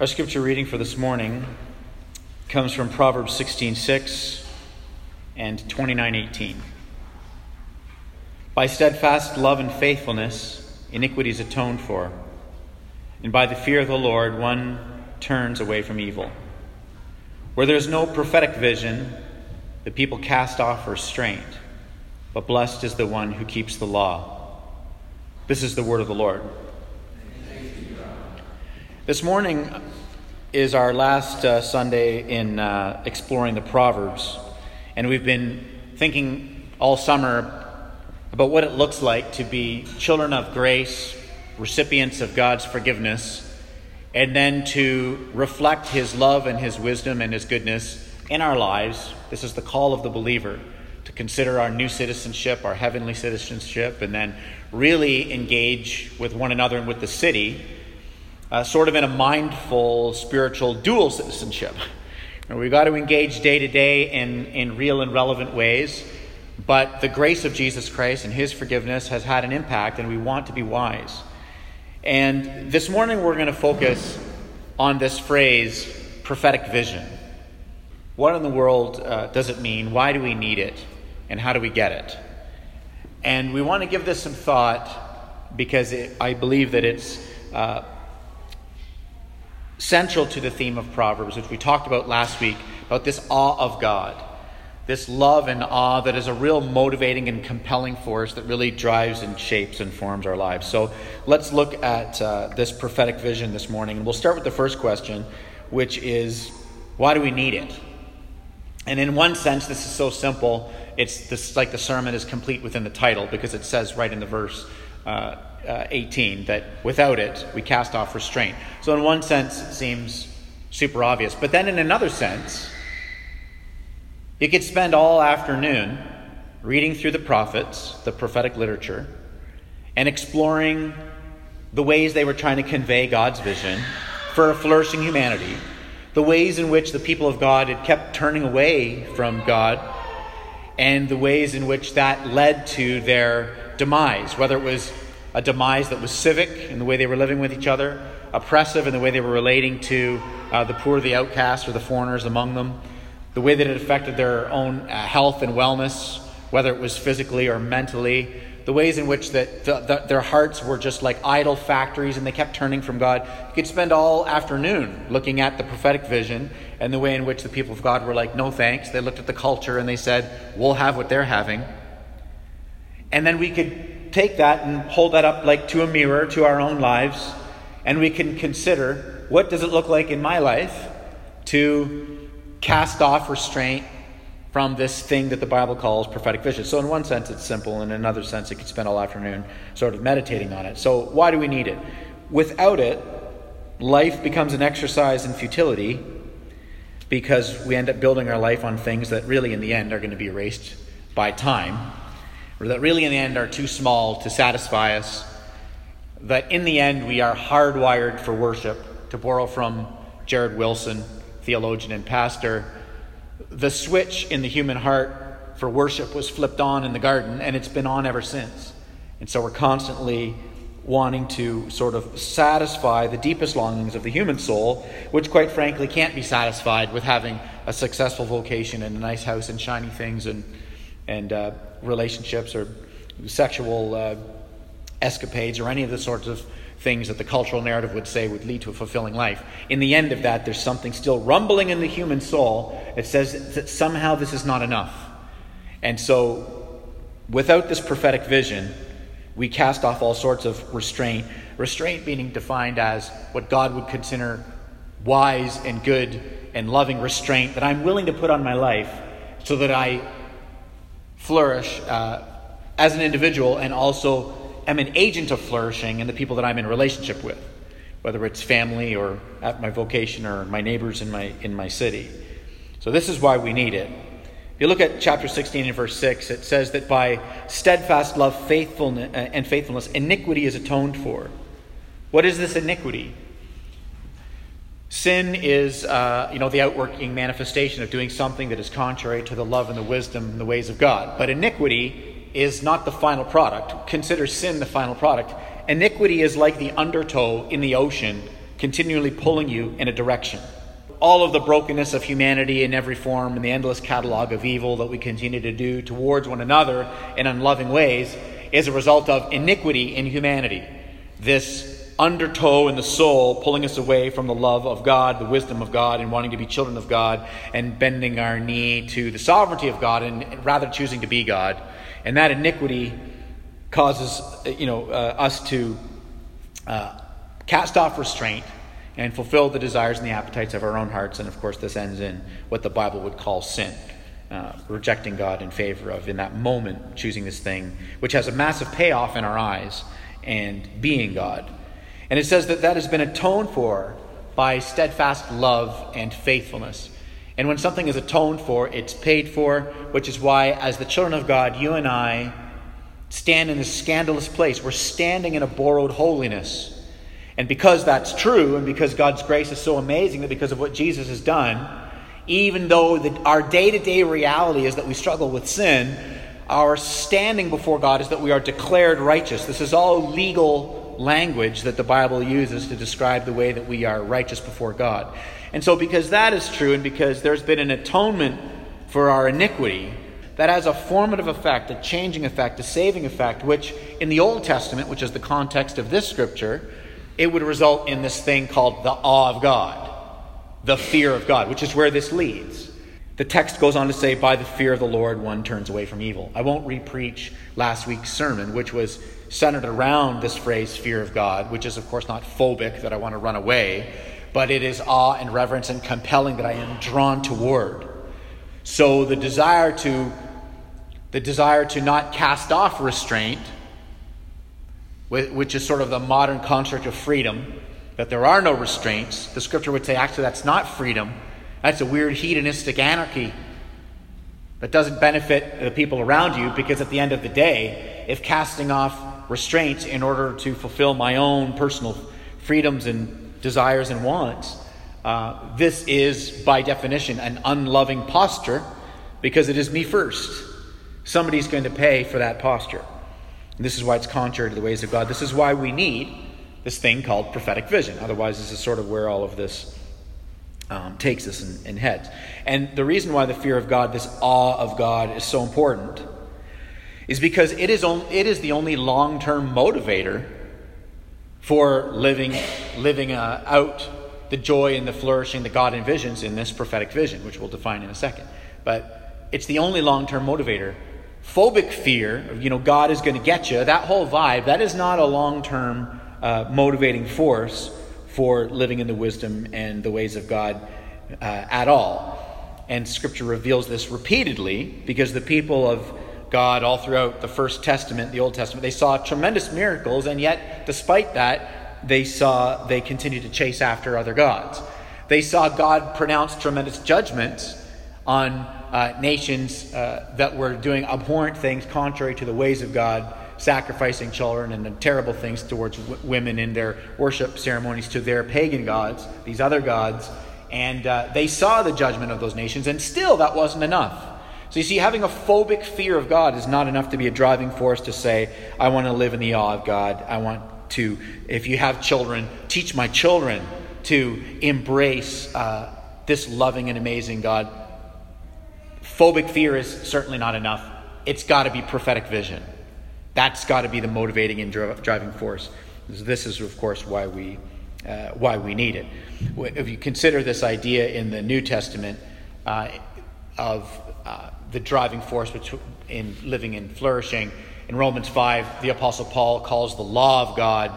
Our scripture reading for this morning comes from Proverbs 16:6 and 29:18. By steadfast love and faithfulness, iniquity is atoned for, and by the fear of the Lord one turns away from evil. Where there is no prophetic vision, the people cast off restraint, but blessed is the one who keeps the law. This is the word of the Lord. This morning is our last uh, Sunday in uh, exploring the Proverbs, and we've been thinking all summer about what it looks like to be children of grace, recipients of God's forgiveness, and then to reflect His love and His wisdom and His goodness in our lives. This is the call of the believer to consider our new citizenship, our heavenly citizenship, and then really engage with one another and with the city uh, sort of in a mindful, spiritual dual citizenship. And we've got to engage day to day in, in real and relevant ways, but the grace of Jesus Christ and his forgiveness has had an impact, and we want to be wise. And this morning we're going to focus on this phrase, prophetic vision. What in the world uh, does it mean? Why do we need it? And how do we get it? And we want to give this some thought because it, I believe that it's uh, central to the theme of Proverbs, which we talked about last week, about this awe of God, this love and awe that is a real motivating and compelling force that really drives and shapes and forms our lives. So let's look at uh, this prophetic vision this morning. And we'll start with the first question, which is why do we need it? And in one sense, this is so simple. It's this, like the sermon is complete within the title because it says right in the verse. Uh, uh, 18 that without it we cast off restraint. So, in one sense, it seems super obvious. But then, in another sense, you could spend all afternoon reading through the prophets, the prophetic literature, and exploring the ways they were trying to convey God's vision for a flourishing humanity, the ways in which the people of God had kept turning away from God, and the ways in which that led to their demise, whether it was a demise that was civic in the way they were living with each other, oppressive in the way they were relating to uh, the poor, the outcasts, or the foreigners among them, the way that it affected their own uh, health and wellness, whether it was physically or mentally, the ways in which that the, the, their hearts were just like idol factories and they kept turning from God. You could spend all afternoon looking at the prophetic vision and the way in which the people of God were like, no thanks. They looked at the culture and they said, we'll have what they're having. And then we could take that and hold that up like to a mirror to our own lives, and we can consider what does it look like in my life to cast off restraint from this thing that the Bible calls prophetic vision. So, in one sense, it's simple. In another sense, you could spend all afternoon sort of meditating on it. So, why do we need it? Without it, life becomes an exercise in futility because we end up building our life on things that really, in the end, are going to be erased by time or that really in the end are too small to satisfy us, that in the end we are hardwired for worship, to borrow from Jared Wilson, theologian and pastor. The switch in the human heart for worship was flipped on in the garden, and it's been on ever since. And so we're constantly wanting to sort of satisfy the deepest longings of the human soul, which quite frankly can't be satisfied with having a successful vocation and a nice house and shiny things and and uh, relationships or sexual uh, escapades or any of the sorts of things that the cultural narrative would say would lead to a fulfilling life. In the end of that, there's something still rumbling in the human soul that says that somehow this is not enough. And so, without this prophetic vision, we cast off all sorts of restraint. Restraint being defined as what God would consider wise and good and loving restraint that I'm willing to put on my life so that I flourish uh, as an individual and also am an agent of flourishing in the people that I'm in relationship with, whether it's family or at my vocation or my neighbors in my, in my city. So, this is why we need it. If you look at chapter 16 and verse 6, it says that by steadfast love faithfulness, uh, and faithfulness, iniquity is atoned for. What is this iniquity? Sin is, uh, you know, the outworking manifestation of doing something that is contrary to the love and the wisdom and the ways of God. But iniquity is not the final product. Consider sin the final product. Iniquity is like the undertow in the ocean continually pulling you in a direction. All of the brokenness of humanity in every form and the endless catalog of evil that we continue to do towards one another in unloving ways is a result of iniquity in humanity. This undertow in the soul, pulling us away from the love of God, the wisdom of God, and wanting to be children of God, and bending our knee to the sovereignty of God, and rather choosing to be God. And that iniquity causes you know, uh, us to uh, cast off restraint and fulfill the desires and the appetites of our own hearts. And of course, this ends in what the Bible would call sin. Uh, rejecting God in favor of, in that moment, choosing this thing, which has a massive payoff in our eyes, and being God. And it says that that has been atoned for by steadfast love and faithfulness. And when something is atoned for, it's paid for, which is why, as the children of God, you and I stand in this scandalous place. We're standing in a borrowed holiness. And because that's true, and because God's grace is so amazing, that because of what Jesus has done, even though the, our day to day reality is that we struggle with sin, our standing before God is that we are declared righteous. This is all legal language that the Bible uses to describe the way that we are righteous before God. And so, because that is true, and because there's been an atonement for our iniquity, that has a formative effect, a changing effect, a saving effect, which in the Old Testament, which is the context of this scripture, it would result in this thing called the awe of God, the fear of God, which is where this leads. The text goes on to say, By the fear of the Lord, one turns away from evil. I won't repreach last week's sermon, which was centered around this phrase, fear of God, which is, of course, not phobic, that I want to run away, but it is awe and reverence and compelling that I am drawn toward. So the desire to the desire to not cast off restraint, which is sort of the modern construct of freedom, that there are no restraints. The scripture would say actually that's not freedom. That's a weird hedonistic anarchy that doesn't benefit the people around you because at the end of the day, if casting off restraints in order to fulfill my own personal freedoms and desires and wants uh, this is, by definition, an unloving posture because it is me first. Somebody's going to pay for that posture. And this is why it's contrary to the ways of God. This is why we need this thing called prophetic vision. Otherwise, this is sort of where all of this um, takes us and, and heads. And the reason why the fear of God, this awe of God, is so important is because it is, on, it is the only long term motivator for living, living uh, out the joy and the flourishing that God envisions in this prophetic vision, which we'll define in a second. But it's the only long term motivator. Phobic fear, you know, God is going to get you, that whole vibe, that is not a long term uh, motivating force for living in the wisdom and the ways of God uh, at all. And Scripture reveals this repeatedly because the people of God, all throughout the First Testament, the Old Testament, they saw tremendous miracles, and yet, despite that, they saw they continued to chase after other gods. They saw God pronounce tremendous judgments on uh, nations uh, that were doing abhorrent things contrary to the ways of God, sacrificing children and terrible things towards w- women in their worship ceremonies to their pagan gods, these other gods. And uh, they saw the judgment of those nations, and still that wasn't enough. So you see, having a phobic fear of God is not enough to be a driving force to say, I want to live in the awe of God. I want to, if you have children, teach my children to embrace uh, this loving and amazing God. Phobic fear is certainly not enough. It's got to be prophetic vision. That's got to be the motivating and driving force. This is, of course, why we, uh, why we need it. If you consider this idea in the New Testament uh, of uh, the driving force in living and flourishing, in Romans 5, the Apostle Paul calls the law of God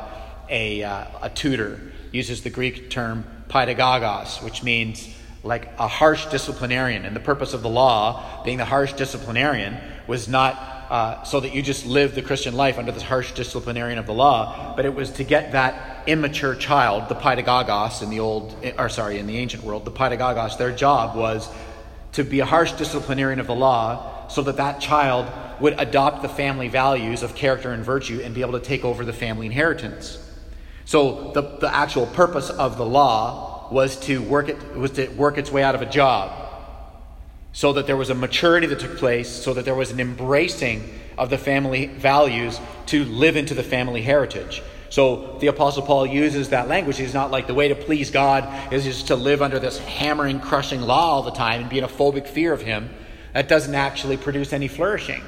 a, uh, a tutor, uses the Greek term pedagogos, which means like a harsh disciplinarian. And the purpose of the law, being the harsh disciplinarian, was not uh, so that you just live the Christian life under this harsh disciplinarian of the law, but it was to get that immature child, the pedagogos in the old, or sorry, in the ancient world, the pedagogos, their job was to be a harsh disciplinarian of the law so that that child would adopt the family values of character and virtue and be able to take over the family inheritance. So the, the actual purpose of the law was to work it was to work its way out of a job. So that there was a maturity that took place, so that there was an embracing of the family values to live into the family heritage. So the Apostle Paul uses that language. He's not like the way to please God is just to live under this hammering, crushing law all the time and be in a phobic fear of Him. That doesn't actually produce any flourishing.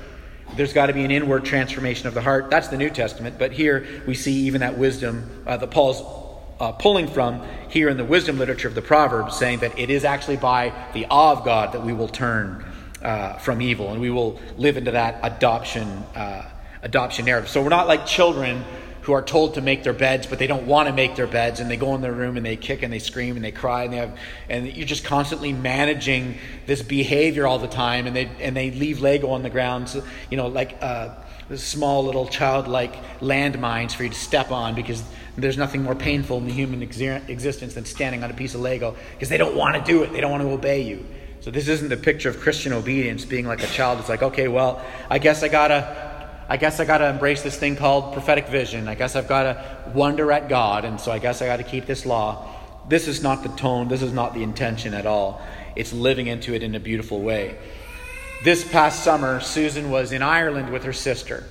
There's got to be an inward transformation of the heart. That's the New Testament. But here we see even that wisdom uh, that Paul's uh, pulling from here in the wisdom literature of the Proverbs, saying that it is actually by the awe of God that we will turn uh, from evil and we will live into that adoption uh, adoption narrative. So we're not like children who are told to make their beds, but they don't want to make their beds, and they go in their room and they kick and they scream and they cry and they have, and you're just constantly managing this behavior all the time, and they and they leave Lego on the ground, so, you know, like uh, small little childlike landmines for you to step on because there's nothing more painful in the human existence than standing on a piece of Lego because they don't want to do it, they don't want to obey you. So this isn't the picture of Christian obedience being like a child. It's like, okay, well, I guess I gotta I guess I got to embrace this thing called prophetic vision. I guess I've got to wonder at God, and so I guess I got to keep this law. This is not the tone, this is not the intention at all. It's living into it in a beautiful way. This past summer, Susan was in Ireland with her sister.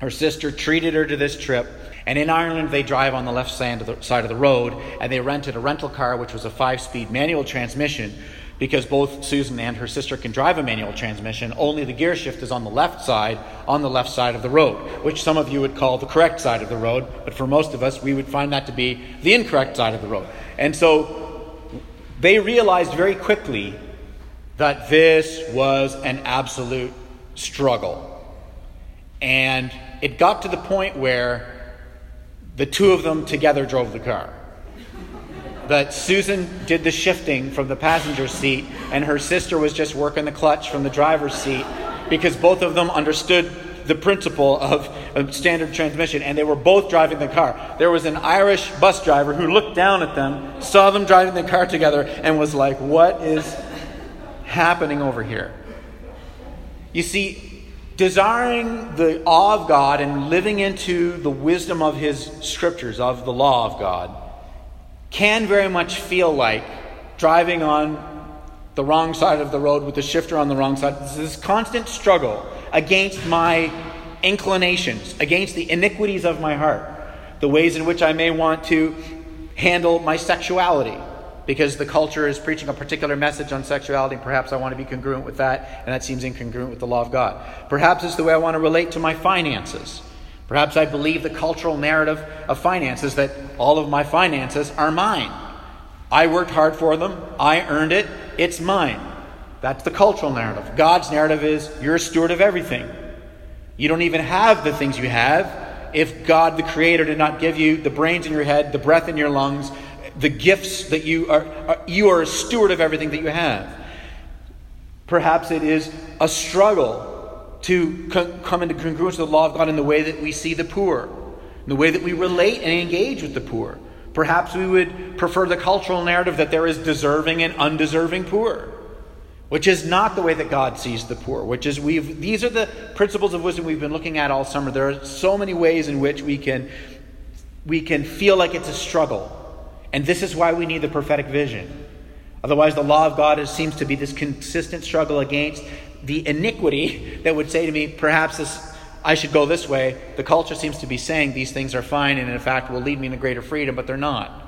Her sister treated her to this trip, and in Ireland, they drive on the left side of the, road, and they rented a rental car, which was a five speed manual transmission because both Susan and her sister can drive a manual transmission, only the gear shift is on the left side, on the left side of the road, which some of you would call the correct side of the road, but for most of us, we would find that to be the incorrect side of the road. And so they realized very quickly that this was an absolute struggle. And it got to the point where the two of them together drove the car. But Susan did the shifting from the passenger seat, and her sister was just working the clutch from the driver's seat because both of them understood the principle of standard transmission, and they were both driving the car. There was an Irish bus driver who looked down at them, saw them driving the car together, and was like, What is happening over here? You see, desiring the awe of God and living into the wisdom of His scriptures, of the law of God, can very much feel like driving on the wrong side of the road with the shifter on the wrong side. This this constant struggle against my inclinations, against the iniquities of my heart, the ways in which I may want to handle my sexuality. Because the culture is preaching a particular message on sexuality, perhaps I want to be congruent with that, and that seems incongruent with the law of God. Perhaps it's the way I want to relate to my finances. Perhaps I believe the cultural narrative of finances that all of my finances are mine. I worked hard for them, I earned it, it's mine. That's the cultural narrative. God's narrative is you're a steward of everything. You don't even have the things you have if God, the Creator, did not give you the brains in your head, the breath in your lungs, the gifts that you are, are you are a steward of everything that you have. Perhaps it is a struggle to come into congruence with the law of God in the way that we see the poor, in the way that we relate and engage with the poor. Perhaps we would prefer the cultural narrative that there is deserving and undeserving poor, which is not the way that God sees the poor, which is we've these are the principles of wisdom we've been looking at all summer. There are so many ways in which we can we can feel like it's a struggle. And this is why we need the prophetic vision. Otherwise, the law of God is, seems to be this consistent struggle against the iniquity that would say to me, perhaps this, I should go this way. The culture seems to be saying these things are fine and, in fact, will lead me into greater freedom, but they're not.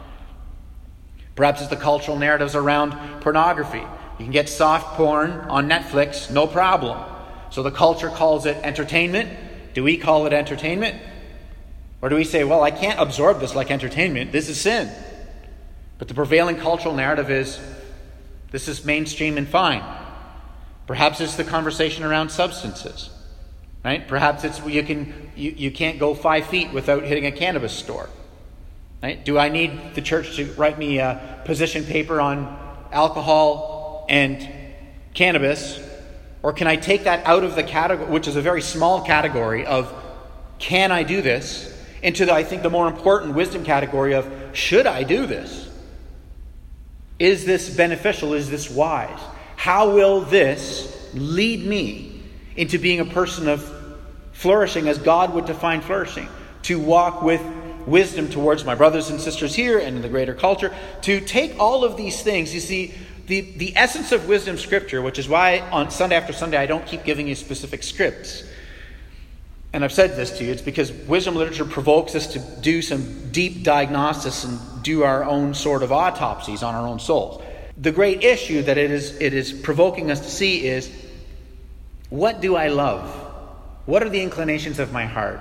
Perhaps it's the cultural narratives around pornography. You can get soft porn on Netflix, no problem. So the culture calls it entertainment. Do we call it entertainment? Or do we say, well, I can't absorb this like entertainment? This is sin. But the prevailing cultural narrative is this is mainstream and fine. Perhaps it's the conversation around substances. Right? Perhaps it's you can you, you can't go five feet without hitting a cannabis store. Right? Do I need the church to write me a position paper on alcohol and cannabis? Or can I take that out of the category, which is a very small category of can I do this, into the, I think the more important wisdom category of should I do this? Is this beneficial? Is this wise? How will this lead me into being a person of flourishing as God would define flourishing? To walk with wisdom towards my brothers and sisters here and in the greater culture. To take all of these things, you see, the, the essence of wisdom scripture, which is why on Sunday after Sunday I don't keep giving you specific scripts. and I've said this to you, it's because wisdom literature provokes us to do some deep diagnosis and do our own sort of autopsies on our own souls. The great issue that it is, it is provoking us to see is what do I love? What are the inclinations of my heart?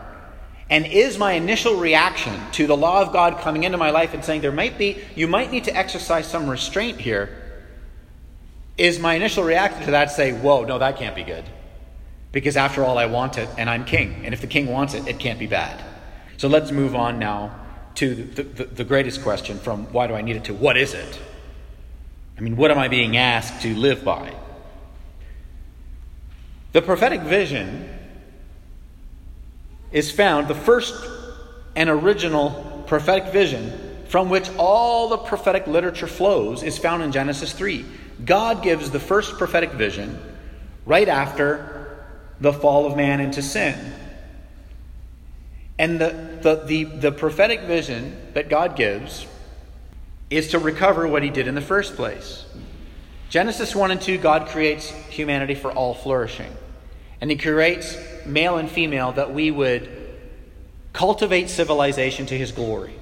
And is my initial reaction to the law of God coming into my life and saying there might be, you might need to exercise some restraint here? Is my initial reaction to that say, whoa, no, that can't be good? Because after all, I want it and I'm king. And if the king wants it, it can't be bad. So let's move on now to the, the, the greatest question from why do I need it to what is it? I mean, what am I being asked to live by? The prophetic vision is found, the first and original prophetic vision from which all the prophetic literature flows is found in Genesis 3. God gives the first prophetic vision right after the fall of man into sin. And the, the, the, the prophetic vision that God gives is to recover what he did in the first place. Genesis 1 and 2, God creates humanity for all flourishing. And he creates male and female that we would cultivate civilization to his glory.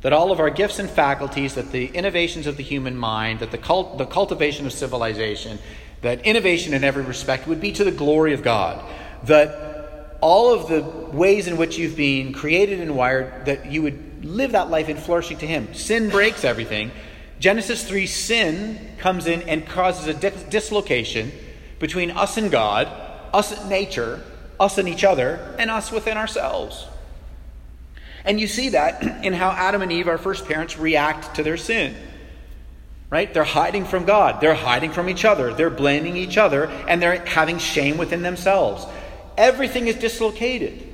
That all of our gifts and faculties, that the innovations of the human mind, that the, cult, the cultivation of civilization, that innovation in every respect would be to the glory of God. That all of the ways in which you've been created and wired, that you would live that life in flourishing to Him. Sin breaks everything. Genesis 3 sin comes in and causes a dislocation between us and God, us and nature, us and each other, and us within ourselves. And you see that in how Adam and Eve, our first parents, react to their sin. Right? They're hiding from God. They're hiding from each other. They're blaming each other, and they're having shame within themselves. Everything is dislocated.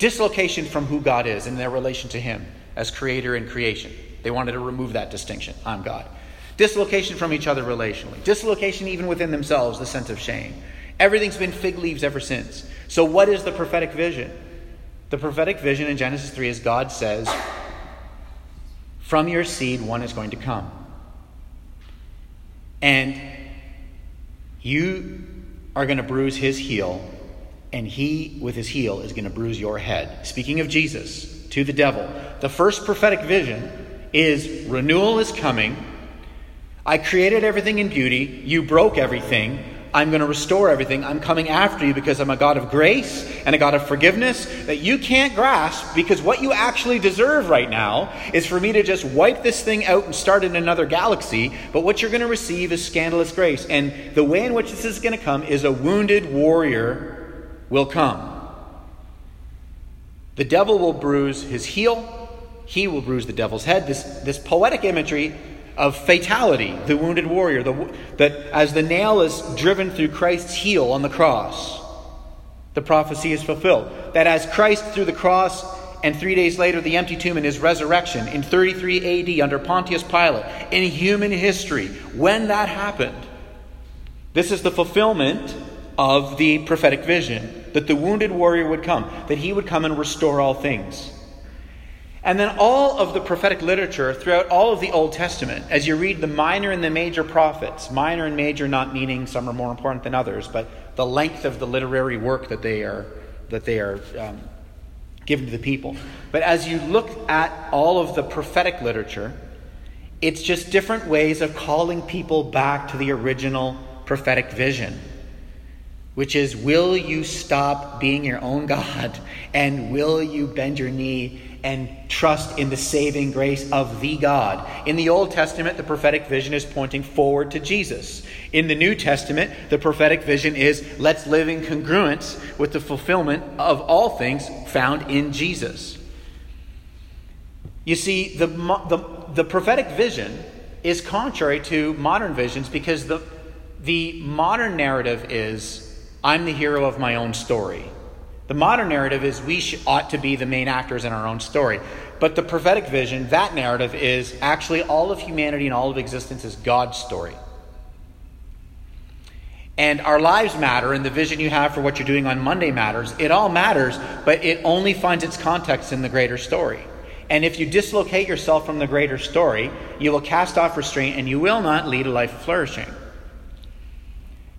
Dislocation from who God is in their relation to Him as creator and creation. They wanted to remove that distinction. I'm God. Dislocation from each other relationally. Dislocation even within themselves, the sense of shame. Everything's been fig leaves ever since. So, what is the prophetic vision? The prophetic vision in Genesis 3 is God says, From your seed, one is going to come. And you are going to bruise his heel, and he, with his heel, is going to bruise your head. Speaking of Jesus to the devil, the first prophetic vision is renewal is coming. I created everything in beauty. You broke everything. I'm going to restore everything. I'm coming after you because I'm a God of grace and a God of forgiveness that you can't grasp because what you actually deserve right now is for me to just wipe this thing out and start in another galaxy. But what you're going to receive is scandalous grace. And the way in which this is going to come is a wounded warrior will come. The devil will bruise his heel, he will bruise the devil's head. This, this poetic imagery of fatality, the wounded warrior, the, that as the nail is driven through Christ's heel on the cross, the prophecy is fulfilled. That as Christ through the cross and three days later the empty tomb and his resurrection in 33 AD under Pontius Pilate, in human history, when that happened, this is the fulfillment of the prophetic vision that the wounded warrior would come, that he would come and restore all things. And then all of the prophetic literature throughout all of the Old Testament, as you read the minor and the major prophets, minor and major not meaning some are more important than others, but the length of the literary work that they are that they are um, given to the people. But as you look at all of the prophetic literature, it's just different ways of calling people back to the original prophetic vision, which is will you stop being your own God and will you bend your knee and trust in the saving grace of the God. In the Old Testament, the prophetic vision is pointing forward to Jesus. In the New Testament, the prophetic vision is let's live in congruence with the fulfillment of all things found in Jesus. You see, the, the, the prophetic vision is contrary to modern visions because the, the modern narrative is I'm the hero of my own story. The modern narrative is we ought to be the main actors in our own story. But the prophetic vision, that narrative is actually all of humanity and all of existence is God's story. And our lives matter, and the vision you have for what you're doing on Monday matters. It all matters, but it only finds its context in the greater story. And if you dislocate yourself from the greater story, you will cast off restraint and you will not lead a life flourishing.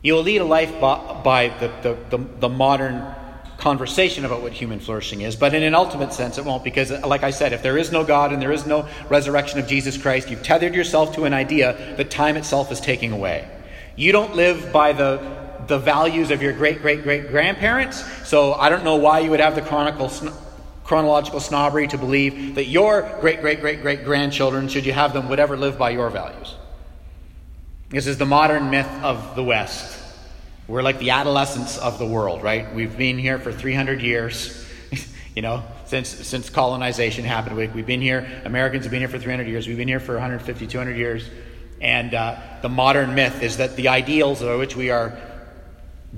You will lead a life by, by the, the, the, the modern conversation about what human flourishing is, but in an ultimate sense, it won't, because, like I said, if there is no God and there is no resurrection of Jesus Christ, you've tethered yourself to an idea that time itself is taking away. You don't live by the, the values of your great great great grandparents, so I don't know why you would have the chronicle, chronological snobbery to believe that your great great great great grandchildren, should you have them, would ever live by your values. This is the modern myth of the West. We're like the adolescents of the world, right? We've been here for 300 years, you know, since, since colonization happened. We, have been here, Americans have been here for 300 years. We've been here for 150, 200 years. And uh, the modern myth is that the ideals on which we are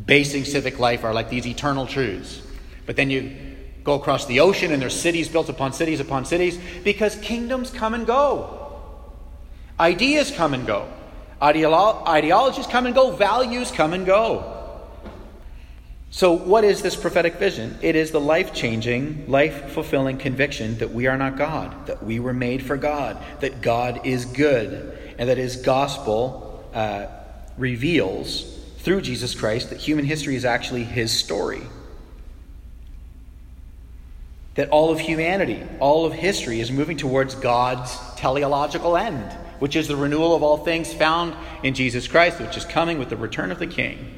basing civic life are like these eternal truths. But then you go across the ocean and there's cities built upon cities upon cities because kingdoms come and go. Ideas come and go. Ideolo- ideologies come and go, values come and go. So, what is this prophetic vision? It is the life changing, life fulfilling conviction that we are not God, that we were made for God, that God is good, and that His gospel uh, reveals through Jesus Christ that human history is actually His story. That all of humanity, all of history is moving towards God's teleological end which is the renewal of all things found in Jesus Christ, which is coming with the return of the King.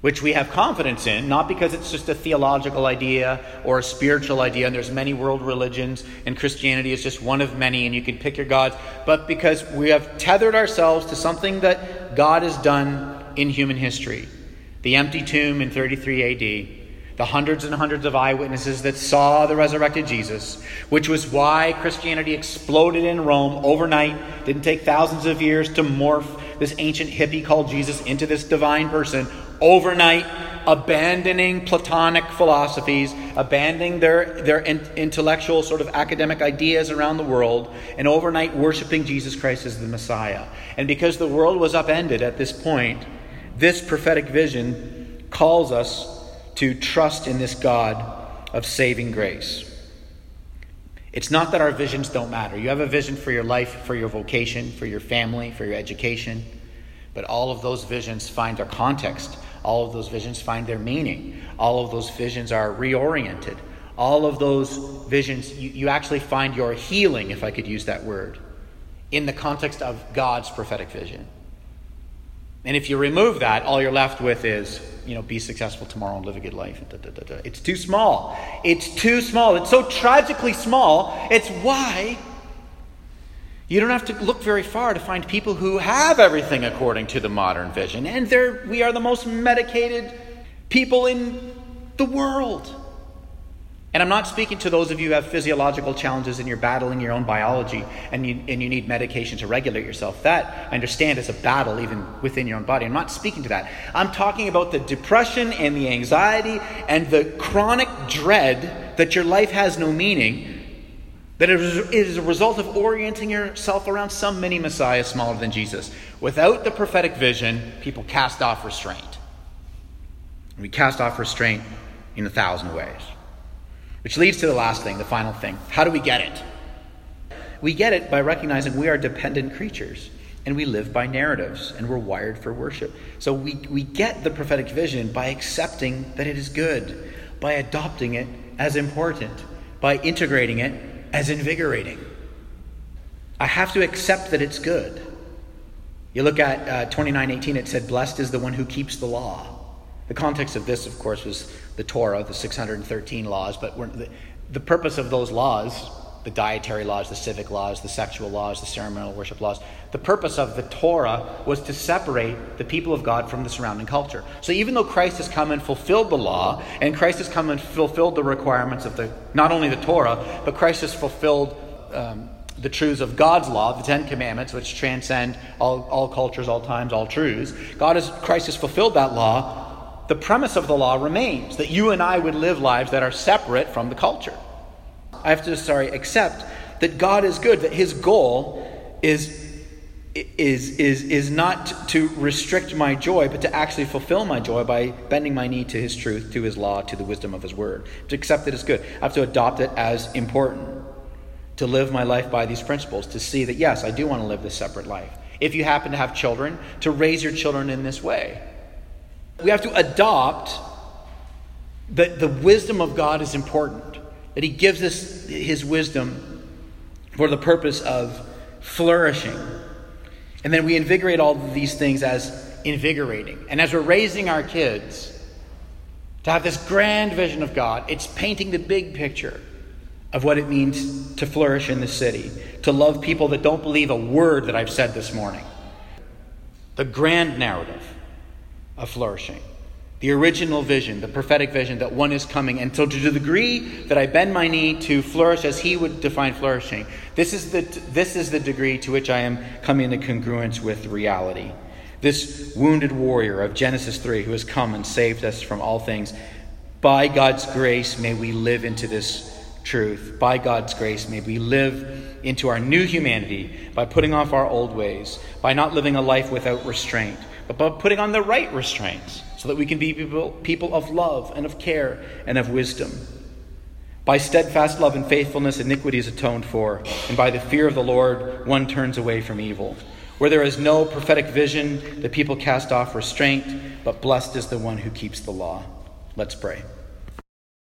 Which we have confidence in, not because it's just a theological idea or a spiritual idea, and there's many world religions, and Christianity is just one of many, and you can pick your gods, but because we have tethered ourselves to something that God has done in human history. The empty tomb in 33 AD, the hundreds and hundreds of eyewitnesses that saw the resurrected Jesus, which was why Christianity exploded in Rome overnight. Didn't take thousands of years to morph this ancient hippie called Jesus into this divine person overnight, abandoning Platonic philosophies, abandoning their, their intellectual sort of academic ideas around the world, and overnight worshiping Jesus Christ as the Messiah. And because the world was upended at this point, this prophetic vision calls us to trust in this God of saving grace. It's not that our visions don't matter. You have a vision for your life, for your vocation, for your family, for your education, but all of those visions find their context. All of those visions find their meaning. All of those visions are reoriented. All of those visions, you, you actually find your healing, if I could use that word, in the context of God's prophetic vision. And if you remove that, all you're left with is, you know, be successful tomorrow and live a good life. It's too small. It's too small. It's so tragically small. It's why you don't have to look very far to find people who have everything according to the modern vision. And we are the most medicated people in the world. And I'm not speaking to those of you who have physiological challenges and you're battling your own biology and you, and you need medication to regulate yourself. That, I understand, is a battle even within your own body. I'm not speaking to that. I'm talking about the depression and the anxiety and the chronic dread that your life has no meaning, that it is a result of orienting yourself around some mini Messiah smaller than Jesus. Without the prophetic vision, people cast off restraint. We cast off restraint in a thousand ways. Which leads to the last thing, the final thing. How do we get it? We get it by recognizing we are dependent creatures and we live by narratives and we're wired for worship. So we, we get the prophetic vision by accepting that it is good, by adopting it as important, by integrating it as invigorating. I have to accept that it's good. You look at uh, 2918, it said, Blessed is the one who keeps the law. The context of this, of course, was the Torah, the 613 laws, but the, the purpose of those laws, the dietary laws, the civic laws, the sexual laws, the ceremonial worship laws, the purpose of the Torah was to separate the people of God from the surrounding culture. So even though Christ has come and fulfilled the law, and Christ has come and fulfilled the requirements of the not only the Torah, but Christ has fulfilled um, the truths of God's law, the Ten Commandments, which transcend all, all cultures, all times, all truths. God has Christ has fulfilled that law the premise of the law remains that you and I would live lives that are separate from the culture. I have to, sorry, accept that God is good, that his goal is, is, is, is not to restrict my joy, but to actually fulfill my joy by bending my knee to his truth, to his law, to the wisdom of his word. To accept it as good. I have to adopt it as important. To live my life by these principles, to see that, yes, I do want to live this separate life. If you happen to have children, to raise your children in this way we have to adopt that the wisdom of God is important, that He gives us His wisdom for the purpose of flourishing. And then we invigorate all these things as invigorating. And as we're raising our kids to have this grand vision of God, it's painting the big picture of what it means to flourish in the city, to love people that don't believe a word that I've said this morning. The grand narrative of flourishing the original vision, the prophetic vision that one is coming. And so, to the degree that I bend my knee to flourish as he would define flourishing, this is the, this is the degree to which I am coming into congruence with reality. This wounded warrior of Genesis 3 who has come and saved us from all things. By God's grace, may we live into this truth. By God's grace, may we live into our new humanity by putting off our old ways, by not living a life without restraint, but putting on the right restraints so that we can be people, people of love and of care and of wisdom. By steadfast love and faithfulness, iniquity is atoned for, and by the fear of the Lord, one turns away from evil. Where there is no prophetic vision, the people cast off restraint, but blessed is the one who keeps the law. Let's pray.